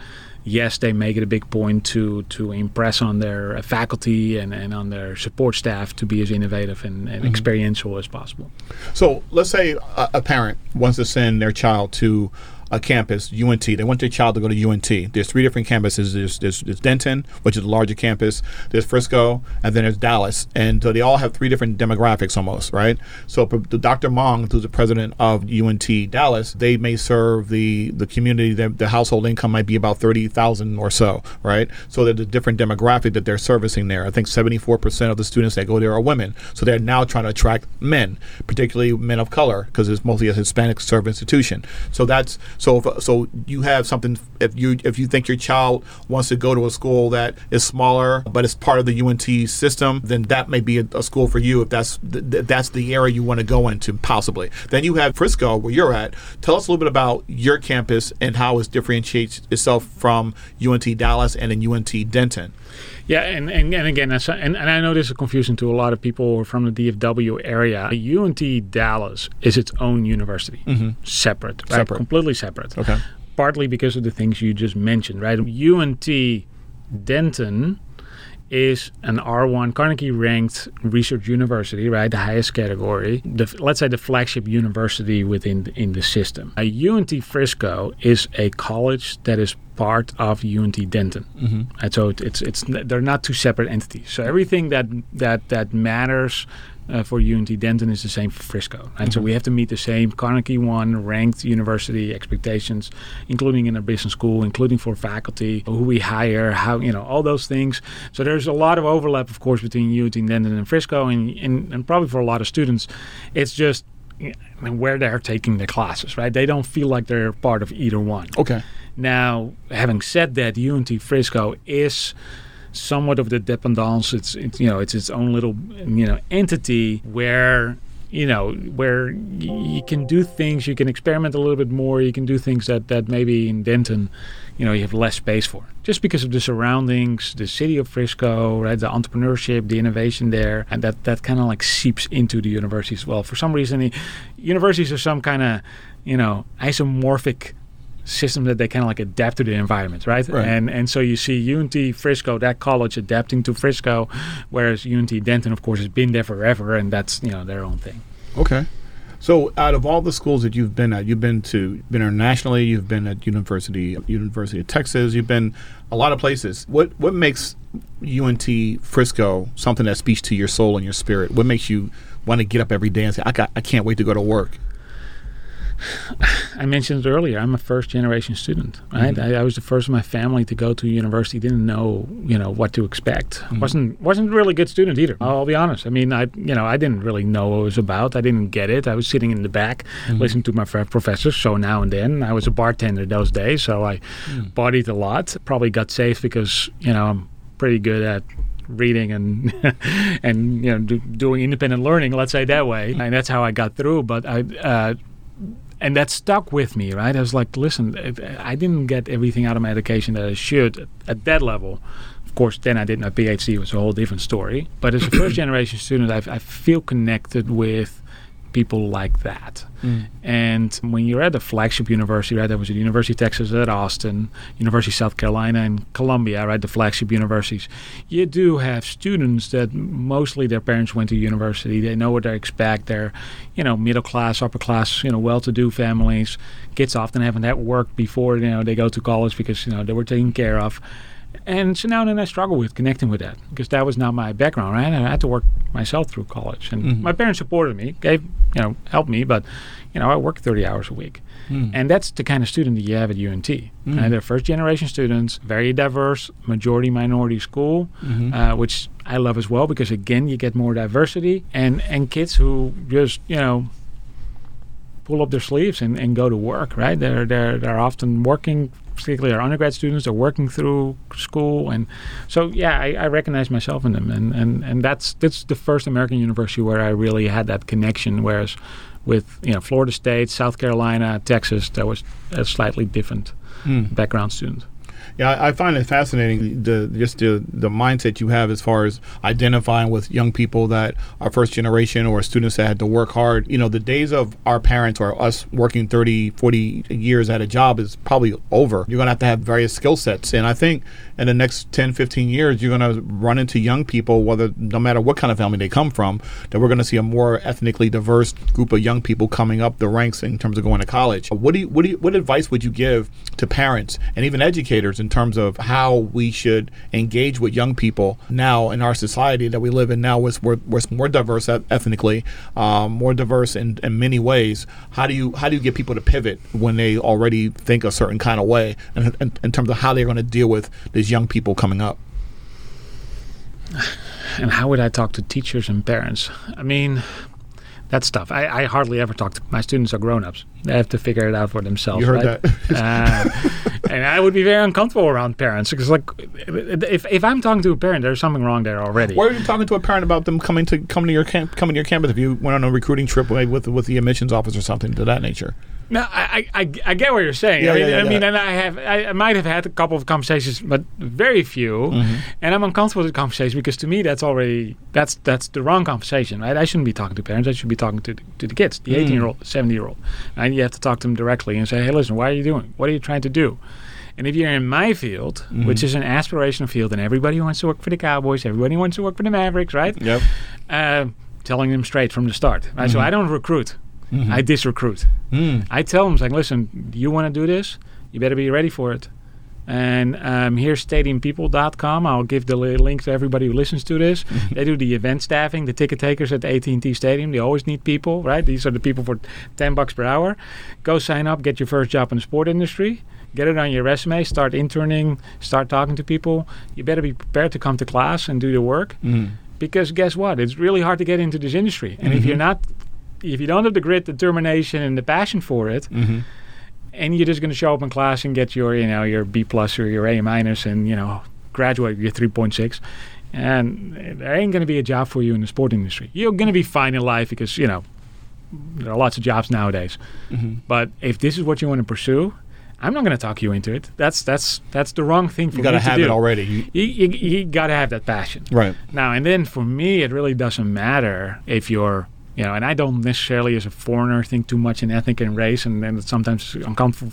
Yes, they make it a big point to to impress on their uh, faculty and, and on their support staff to be as innovative and, and experiential as possible. So let's say a, a parent wants to send their child to a campus, UNT. They want their child to go to UNT. There's three different campuses. There's, there's, there's Denton, which is the larger campus. There's Frisco, and then there's Dallas. And so they all have three different demographics almost, right? So Dr. Mong, who's the president of UNT Dallas, they may serve the the community. The, the household income might be about thirty thousand or so, right? So there's a different demographic that they're servicing there. I think 74% of the students that go there are women. So they're now trying to attract men, particularly men of color, because it's mostly a Hispanic served institution. So that's so. If, so you have something. If you if you think your child wants to go to a school that is smaller but it's part of the UNT system, then that may be a, a school for you. If that's th- th- that's the area you want to go into, possibly. Then you have Frisco, where you're at. Tell us a little bit about your campus and how it differentiates itself from UNT Dallas and then UNT Denton. Yeah, and, and, and again, and, and I know this is confusing to a lot of people from the DFW area. UNT Dallas is its own university, mm-hmm. separate, right? Separate. completely separate. Okay. Partly because of the things you just mentioned, right? UNT Denton is an R1 Carnegie ranked research university, right? The highest category. The, let's say the flagship university within the, in the system. A UNT Frisco is a college that is part of UNT Denton. Mm-hmm. And so it, it's it's they're not two separate entities. So everything that that that matters uh, for UNT Denton is the same for Frisco. And so we have to meet the same Carnegie One ranked university expectations, including in our business school, including for faculty, who we hire, how, you know, all those things. So there's a lot of overlap, of course, between UNT Denton and Frisco. And, and, and probably for a lot of students, it's just you know, where they're taking the classes, right? They don't feel like they're part of either one. Okay. Now, having said that, UNT Frisco is somewhat of the dependance. It's, it's you know it's its own little you know entity where you know where you can do things, you can experiment a little bit more, you can do things that that maybe in Denton, you know, you have less space for, just because of the surroundings, the city of Frisco, right, the entrepreneurship, the innovation there, and that that kind of like seeps into the university as well. For some reason, the universities are some kind of you know isomorphic system that they kind of like adapt to the environment, right? Right. And and so you see UNT Frisco, that college adapting to Frisco, whereas UNT Denton, of course, has been there forever, and that's you know their own thing. Okay. So, out of all the schools that you've been at, you've been to been internationally. You've been at University University of Texas. You've been a lot of places. What what makes UNT Frisco something that speaks to your soul and your spirit? What makes you want to get up every day and say, "I got, I can't wait to go to work"? I mentioned it earlier. I'm a first generation student, right? Mm-hmm. I, I was the first in my family to go to university. Didn't know, you know, what to expect. Mm-hmm. wasn't wasn't really a good student either. Mm-hmm. I'll be honest. I mean, I you know, I didn't really know what it was about. I didn't get it. I was sitting in the back, listening to my professors. So now and then, I was a bartender those days, so I mm. partied a lot. Probably got saved because you know I'm pretty good at reading and and you know do, doing independent learning. Let's say that way, mm. and that's how I got through. But I. Uh, and that stuck with me, right? I was like, listen, I didn't get everything out of my education that I should at that level. Of course, then I did my PhD, it was a whole different story. But as a first generation student, I, I feel connected with people like that. Mm. And when you're at a flagship university, right, that was at University of Texas at Austin, University of South Carolina, and Columbia, right, the flagship universities, you do have students that mostly their parents went to university. They know what they expect. They're, you know, middle class, upper class, you know, well-to-do families. Kids often haven't had work before, you know, they go to college because, you know, they were taken care of. And so now and then I struggle with connecting with that because that was not my background, right? And I had to work myself through college, and mm-hmm. my parents supported me, gave you know helped me, but you know I worked 30 hours a week, mm. and that's the kind of student that you have at UNT. Mm. Right? They're first generation students, very diverse, majority minority school, mm-hmm. uh, which I love as well because again you get more diversity and and kids who just you know pull up their sleeves and, and go to work, right? They're, they're, they're often working particularly our undergrad students They're working through school and so yeah I, I, recognize myself in them and, and, and that's that's the first American university where I really had that connection whereas with you know Florida State South Carolina Texas that was a slightly different mm. background student yeah, I find it fascinating the just the the mindset you have as far as identifying with young people that are first generation or students that had to work hard. You know, the days of our parents or us working 30, 40 years at a job is probably over. You're going to have to have various skill sets. And I think in the next 10, 15 years, you're going to run into young people, whether no matter what kind of family they come from, that we're going to see a more ethnically diverse group of young people coming up the ranks in terms of going to college. What do you, what do you, what advice would you give to parents and even educators in terms of how we should engage with young people now in our society that we live in now, with we're, we're more diverse ethnically, um, more diverse in, in many ways. How do you how do you get people to pivot when they already think a certain kind of way, and in, in terms of how they're going to deal with these young people coming up? And how would I talk to teachers and parents? I mean, that stuff. I, I, hardly ever talk to my students are grown ups. They have to figure it out for themselves. You heard right? that. uh, and I would be very uncomfortable around parents because, like, if, if I'm talking to a parent, there's something wrong there already. Why are you talking to a parent about them coming to coming to your camp, coming to your campus? If you went on a recruiting trip with with the admissions office or something to that nature. No, I, I, I get what you're saying. Yeah, I mean, yeah, yeah, I mean, and I have, I, I, might have had a couple of conversations, but very few. Mm-hmm. And I'm uncomfortable with the conversation because to me, that's already that's that's the wrong conversation. Right? I shouldn't be talking to parents. I should be talking to to the kids, the 18 year old, 70 year old, and you have to talk to them directly and say, hey, listen, what are you doing? What are you trying to do? And if you're in my field, mm-hmm. which is an aspirational field, and everybody wants to work for the Cowboys, everybody wants to work for the Mavericks, right? Yep. Uh, telling them straight from the start. Right? Mm-hmm. So I don't recruit. Mm-hmm. I disrecruit. Mm. I tell them, like, listen, you want to do this? You better be ready for it. And um, here's stadiumpeople.com. I'll give the link to everybody who listens to this. they do the event staffing, the ticket takers at the AT&T Stadium. They always need people, right? These are the people for 10 bucks per hour. Go sign up, get your first job in the sport industry. Get it on your resume. Start interning. Start talking to people. You better be prepared to come to class and do the work. Mm. Because guess what? It's really hard to get into this industry. And mm-hmm. if you're not if you don't have the grit, determination, and the passion for it, mm-hmm. and you're just going to show up in class and get your, you know, your B plus or your A minus, and you know, graduate with your three point six, and there ain't going to be a job for you in the sport industry. You're going to be fine in life because you know there are lots of jobs nowadays. Mm-hmm. But if this is what you want to pursue, I'm not going to talk you into it. That's that's that's the wrong thing for you gotta me to have do. it already. You, you, you got to have that passion. Right. Now and then for me, it really doesn't matter if you're you know, and I don't necessarily, as a foreigner, think too much in ethnic and race, and then it's sometimes uncomfortable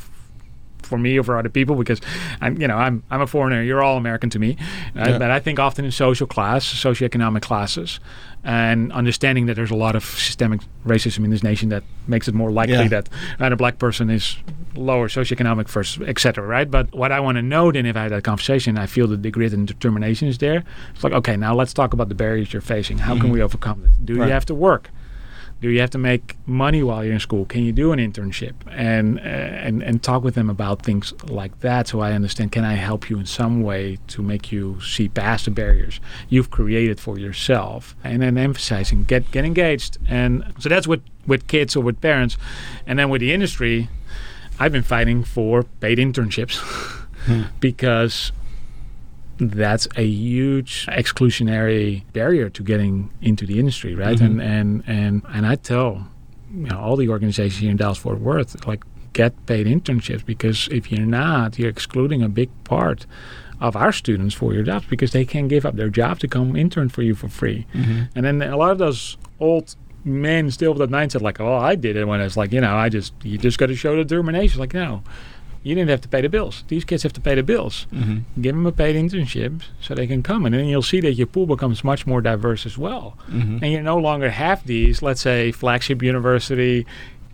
for me or for other people because I'm, you know, I'm I'm a foreigner. You're all American to me, uh, yeah. but I think often in social class, socioeconomic classes, and understanding that there's a lot of systemic racism in this nation that makes it more likely yeah. that a black person is lower socioeconomic first, etc. Right? But what I want to know then, if I had that conversation, I feel that the grit and determination is there. It's like, okay, now let's talk about the barriers you're facing. How mm-hmm. can we overcome this? Do right. you have to work? Do you have to make money while you're in school? Can you do an internship? And uh, and and talk with them about things like that so i understand can i help you in some way to make you see past the barriers you've created for yourself? And then emphasizing get get engaged. And so that's with with kids or with parents. And then with the industry i've been fighting for paid internships hmm. because that's a huge exclusionary barrier to getting into the industry, right? Mhm. And and and and I tell you know all the organizations here in Dallas Fort Worth like get paid internships because if you're not, you're excluding a big part of our students for your jobs because they can't give up their job to come intern for you for free. Mm-hmm. And then a lot of those old men still with that mindset, like, oh, I did it when it's like, you know, I just, you just got to show determination. Like, no, you didn't have to pay the bills. These kids have to pay the bills. Mm-hmm. Give them a paid internship so they can come. And then you'll see that your pool becomes much more diverse as well. Mm-hmm. And you no longer have these, let's say, flagship university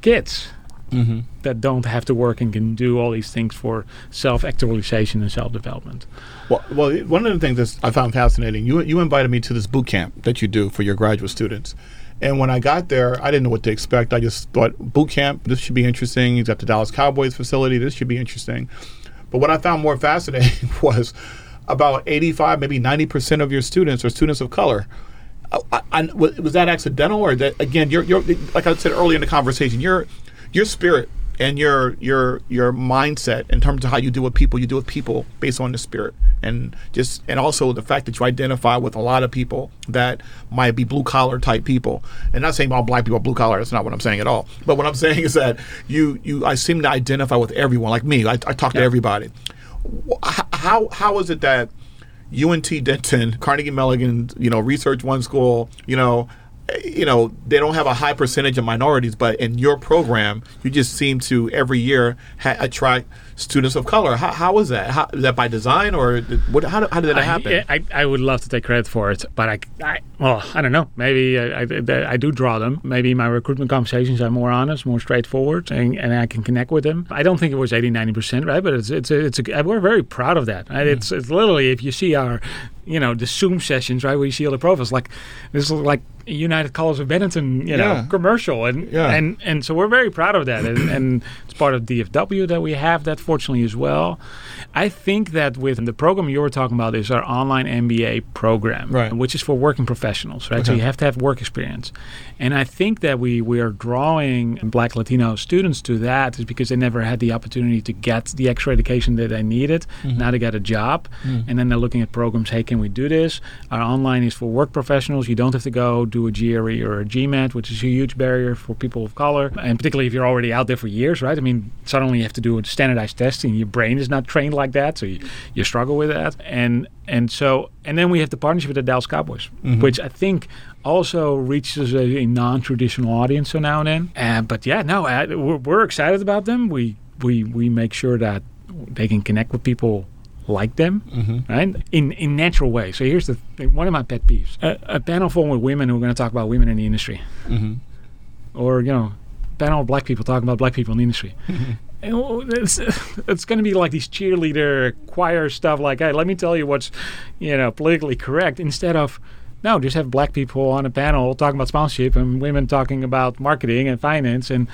kids Mm-hmm. that don't have to work and can do all these things for self actualization and self development. Well, well, one of the things that I found fascinating, you you invited me to this boot camp that you do for your graduate students. And when I got there, I didn't know what to expect. I just thought boot camp, this should be interesting. He's got the Dallas Cowboys facility. This should be interesting. But what I found more fascinating was about 85, maybe 90% of your students are students of color. Oh, I, I, I- was that accidental or that again? You're, you're like I said earlier in the conversation. Your your spirit and your your your mindset in terms of how you deal with people. You deal with people based on the spirit and just and also the fact that you identify with a lot of people that might be blue collar type people. And not saying all black people are blue collar. That's not what I'm saying at all. But what I'm saying is that you you I seem to identify with everyone. Like me, I, I talk to everybody. How how is it that UNT Denton, Carnegie Mellon, you know, Research One School, you know, you know, they don't have a high percentage of minorities, but in your program, you just seem to every year ha- attract students of color. How, how is that? How, is that by design or what? How, did- how did that happen? I, I, I would love to take credit for it, but I, I well, I don't know. Maybe uh, I, I, I do draw them. Maybe my recruitment conversations are more honest, more straightforward, and, and I can connect with them. I don't think it was 80, 90%, right? But it's, it's, a, it's a, uh, we're very proud of that. Right? It's, it's literally, if you see our, you know, the Zoom sessions, right, where you see all the profiles, like, this is like United Colors of Benetton, you know, Yeah. commercial. And, Yeah. and, and so we're very proud of that. And, and it's part of DFW that we have that, fortunately, as well. I think that with the program you were talking about is our online MBA program, Right. which is for working professionals, right? So you have to have work experience. And I think that we, we are drawing black Latino students to that is because they never had the opportunity to get the extra education that they needed. Mm-hmm. Now they got a job. Mm. And then they're looking at programs, hey, can we do this? Our online is for work professionals. You don't have to go do a GRE or a GMAT, which is a huge barrier for people of color. And particularly if you're already out there for years, right? I mean, suddenly you have to do a standardized testing. Your brain is not trained like that. So you, you struggle with that. And and so and then we have the partnership with the Dallas Cowboys, which I think also reaches a, a non-traditional audience so now and then. Uh, but yeah, no, uh, we're, we're excited about them. We we we make sure that they can connect with people like them, Mm-hmm. right? In in natural ways. So here's the thing, one of my pet peeves: a, a panel full with women who are going to talk about women in the industry, Mm-hmm. or you know, panel of black people talking about black people in the industry. Well, It's, it's going to be like these cheerleader choir stuff. Like, hey, let me tell you what's, you know, politically correct. Instead of, no, just have black people on a panel talking about sponsorship and women talking about marketing and finance and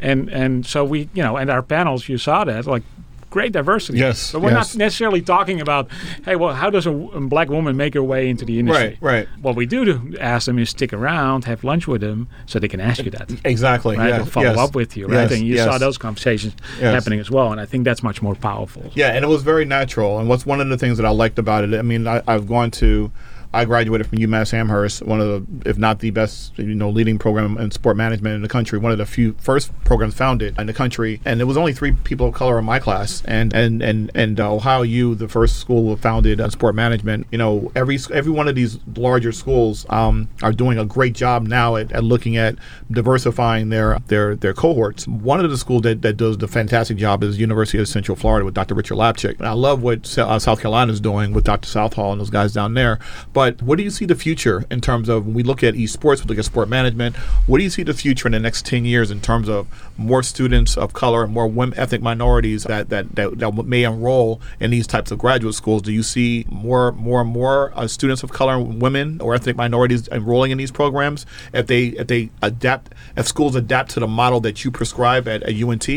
and and so we, you know, and our panels, you saw that like great diversity. Yes, but we're yes. not necessarily talking about, hey, well, how does a, w- a black woman make her way into the industry? Right, right. What we do to ask them is stick around, have lunch with them, so they can ask you that Exactly. right? Yeah. Follow yes. up with you, right? Yes, And you yes. saw those conversations Yes. happening as well, and I think that's much more powerful. Yeah, and it was very natural. And what's one of the things that I liked about it? I mean, I, I've gone to, I graduated from UMass Amherst, one of the, if not the best, you know, leading program in sport management in the country. One of the few first programs founded in the country, and there was only three people of color in my class. And and and and uh, Ohio U, the first school founded in sport management. You know, every every one of these larger schools um, are doing a great job now at, at looking at diversifying their their their cohorts. One of the schools that, that does the fantastic job is University of Central Florida with Dr. Richard Lapchick. And I love what uh, South Carolina is doing with Dr. Southall and those guys down there. But what do you see the future in terms of when we look at esports, we look at sport management? What do you see the future in the next ten years in terms of more students of color and more women, ethnic minorities that that, that that may enroll in these types of graduate schools? Do you see more more and more uh, students of color, women or ethnic minorities enrolling in these programs if they if they adapt if schools adapt to the model that you prescribe at, at UNT,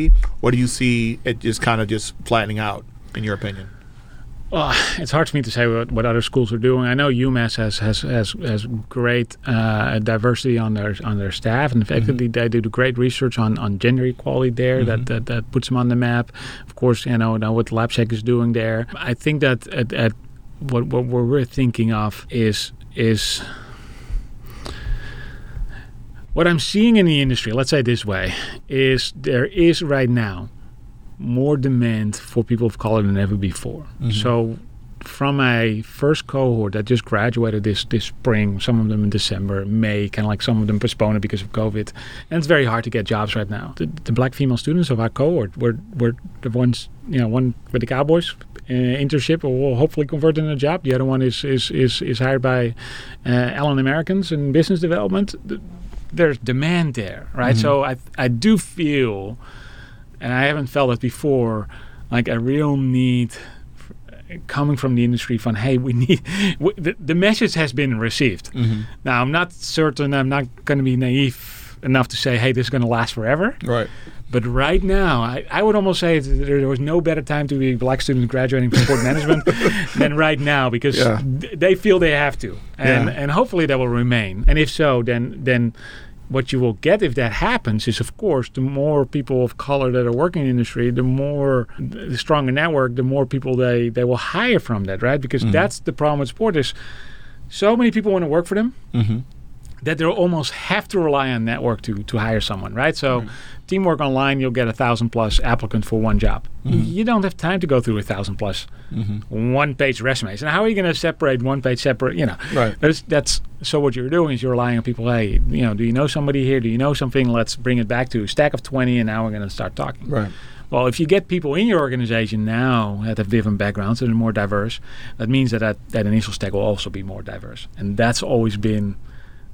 or do you see it just kind of just flattening out in your opinion? Well, it's hard for me to say what, what other schools are doing. I know UMass has has has, has great uh, diversity on their on their staff, and effectively they do great research on, on gender equality there. That, that that puts them on the map. Of course, you know, know what Lapchick is doing there. I think that at, at what what we're thinking of is is what I'm seeing in the industry. Let's say this way: is there is right now more demand for people of color than ever before. So from a first cohort that just graduated this this spring, some of them in December, May, kind of like some of them postponed it because of COVID, and it's very hard to get jobs right now. The, the black female students of our cohort were were the ones, you know, one with the Cowboys. Uh, internship will hopefully convert into a job. The other one is is is, is hired by uh, Allen Americans in business development. Th- There's demand there, right? So I I do feel, and I haven't felt it before, like a real need coming from the industry from hey we need w- the, the message has been received mm-hmm. now i'm not certain i'm not going to be naive enough to say hey this is going to last forever Right. but right now I, I would almost say there, there was no better time to be a black student graduating from sport management than right now because Yeah. th- they feel they have to and Yeah. and hopefully that will remain and if so then then what you will get if that happens is of course the more people of color that are working in the industry the more the stronger network the more people they they will hire from that right? Because mm-hmm. that's the problem with sport is so many people want to work for them mm-hmm. That they'll almost have to rely on network to to hire someone, right? So, teamwork online, you'll get a thousand plus applicant for one job. Mm-hmm. You don't have time to go through a thousand plus mm-hmm. one page resumes. And how are you going to separate one page separate? You know, Right. That's, that's so. What you're doing is you're relying on people. Hey, you know, do you know somebody here? Do you know something? Let's bring it back to a stack of twenty, and now we're going to start talking. Right. Well, if you get people in your organization now that have different backgrounds and are more diverse, that means that, that that initial stack will also be more diverse. And that's always been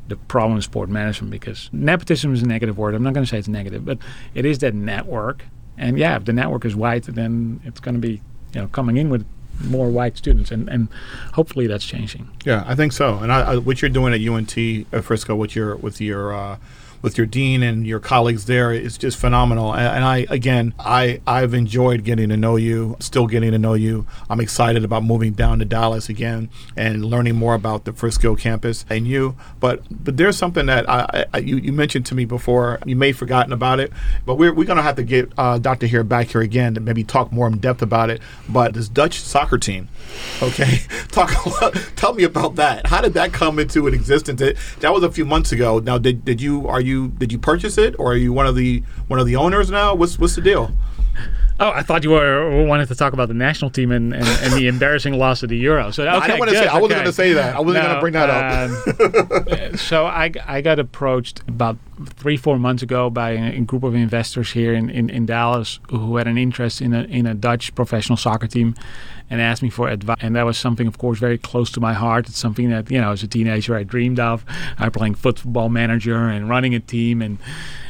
the problem in sport management because nepotism is a negative word. I'm not going to say it's negative, but it is that network. And yeah, if the network is white, then it's going to be you know coming in with more white students, and, and hopefully that's changing. Yeah, I think so. And I, I, what you're doing at UNT at Frisco with your with your uh, with your dean and your colleagues there is just phenomenal. And, I again, I I've enjoyed getting to know you, still getting to know you. I'm excited about moving down to Dallas again and learning more about the Frisco campus and you. But but there's something that I, I you, you mentioned to me before. You may have forgotten about it, but we're we're gonna have to get uh, Dr. Heere back here again to maybe talk more in depth about it. But this Dutch soccer team. Okay, talk. Tell me about that. How did that come into existence? It, that was a few months ago. Now, did, did you are you did you purchase it, or are you one of the one of the owners now? What's what's the deal? Oh, I thought you were wanted to talk about the national team and, and, and the embarrassing loss of the Euro. So okay, I didn't want to say. I wasn't okay. going to say that. I wasn't going to bring that up. um, so I, I got approached about three four months ago by a, a group of investors here in, in, in Dallas who had an interest in a in a Dutch professional soccer team, and asked me for advice. And that was something, of course, very close to my heart. It's something that you know, as a teenager, I dreamed of. I playing football manager and running a team and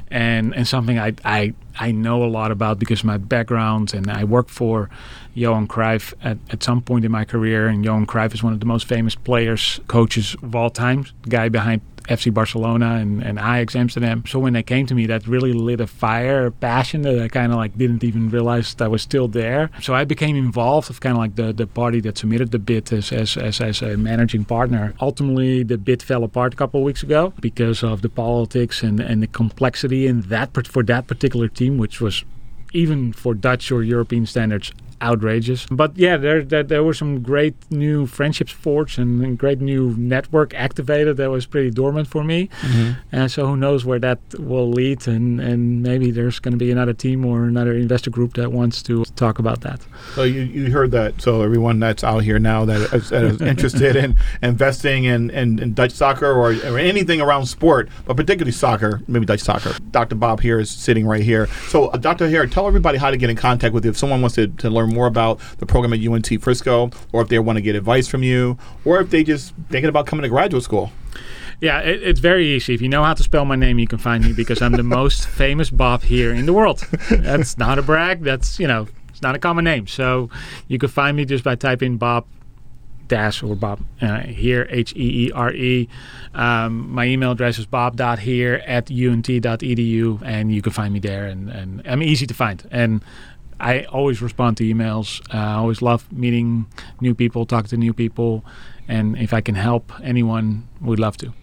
and and something I I I know a lot about because my background and I worked for Johan Cruyff at, at some point in my career. And Johan Cruyff is one of the most famous players coaches of all time the guy behind FC Barcelona and, and Ajax Amsterdam. So when they came to me that really lit a fire a passion that I kind of like didn't even realize that was still there. So I became involved of kind of like the, the party that submitted the bid as, as, as, as a managing partner. Ultimately the bid fell apart a couple of weeks ago because of the politics and, and the complexity in that for that particular team which was even for Dutch or European standards outrageous. But yeah, there, there there were some great new friendships forged and, and great new network activated that was pretty dormant for me. And so who knows where that will lead and, and maybe there's going to be another team or another investor group that wants to talk about that. So you, you heard that. So everyone that's out here now that is, that is interested in investing in, in, in Dutch soccer or, or anything around sport, but particularly soccer, maybe Dutch soccer. Dr. Bob Heere is sitting right here. So uh, Dr. Heere, tell everybody how to get in contact with you if someone wants to, to learn more about the program at UNT Frisco, or if they want to get advice from you, or if they just thinking about coming to graduate school. Yeah, it, it's very easy. If you know how to spell my name, you can find me because I'm the most famous Bob Heere in the world. That's not a brag. That's, you know, it's not a common name. So you can find me just by typing Bob dash or Bob uh, here, H E E R E. Um, my email address is bob.heere at unt.edu, and you can find me there. And, and I'm easy to find. And I always respond to emails. Uh, I always love meeting new people, talk to new people. And if I can help anyone, we'd love to.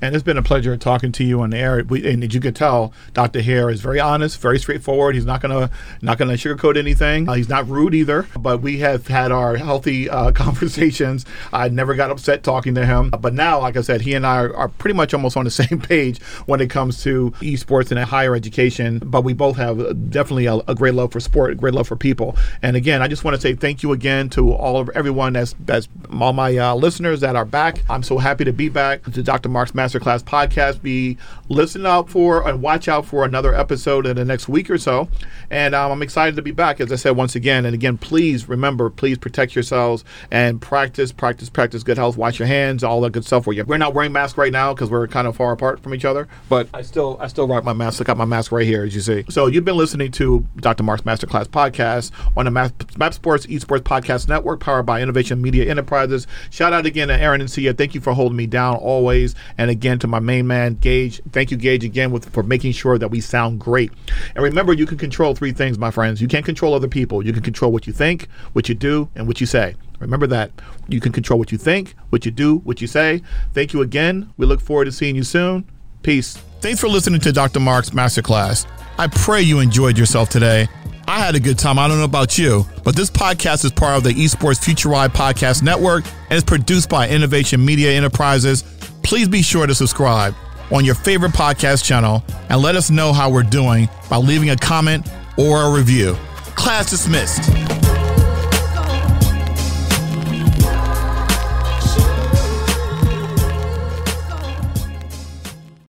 And it's been a pleasure talking to you on the air. We, and as you can tell, Dr. Heere is very honest, very straightforward. He's not gonna not gonna sugarcoat anything. Uh, he's not rude either. But we have had our healthy uh, conversations. I never got upset talking to him. But now, like I said, he and I are, are pretty much almost on the same page when it comes to esports and higher education. But we both have definitely a, a great love for sport, a great love for people. And again, I just want to say thank you again to all of everyone that's that's all my uh, listeners that are back. I'm so happy to be back to Dr. Mark's Masterclass podcast. Be listening out for and watch out for another episode in the next week or so. And um, I'm excited to be back, as I said once again. And again, please remember, please protect yourselves and practice, practice, practice good health. Wash your hands, all that good stuff. We're not wearing masks right now because we're kind of far apart from each other. But I still, I still rock my mask. I got my mask right here, as you see. So you've been listening to Dr. Mark's Masterclass podcast on the Map, Map Sports Esports Podcast Network, powered by Innovation Media Enterprises. Shout out again to Aaron and Sia. Thank you for holding me down always. And again to my main man, Gage. Thank you, Gage, again with, for making sure that we sound great. And remember, you can control three things, my friends. You can't control other people. You can control what you think, what you do, and what you say. Remember that. You can control what you think, what you do, what you say. Thank you again. We look forward to seeing you soon. Peace. Thanks for listening to Dr. Mark's Masterclass. I pray you enjoyed yourself today. I had a good time. I don't know about you, but this podcast is part of the Esports Future Ride Podcast Network and is produced by Innovation Media Enterprises. Please be sure to subscribe on your favorite podcast channel and let us know how we're doing by leaving a comment or a review. Class dismissed.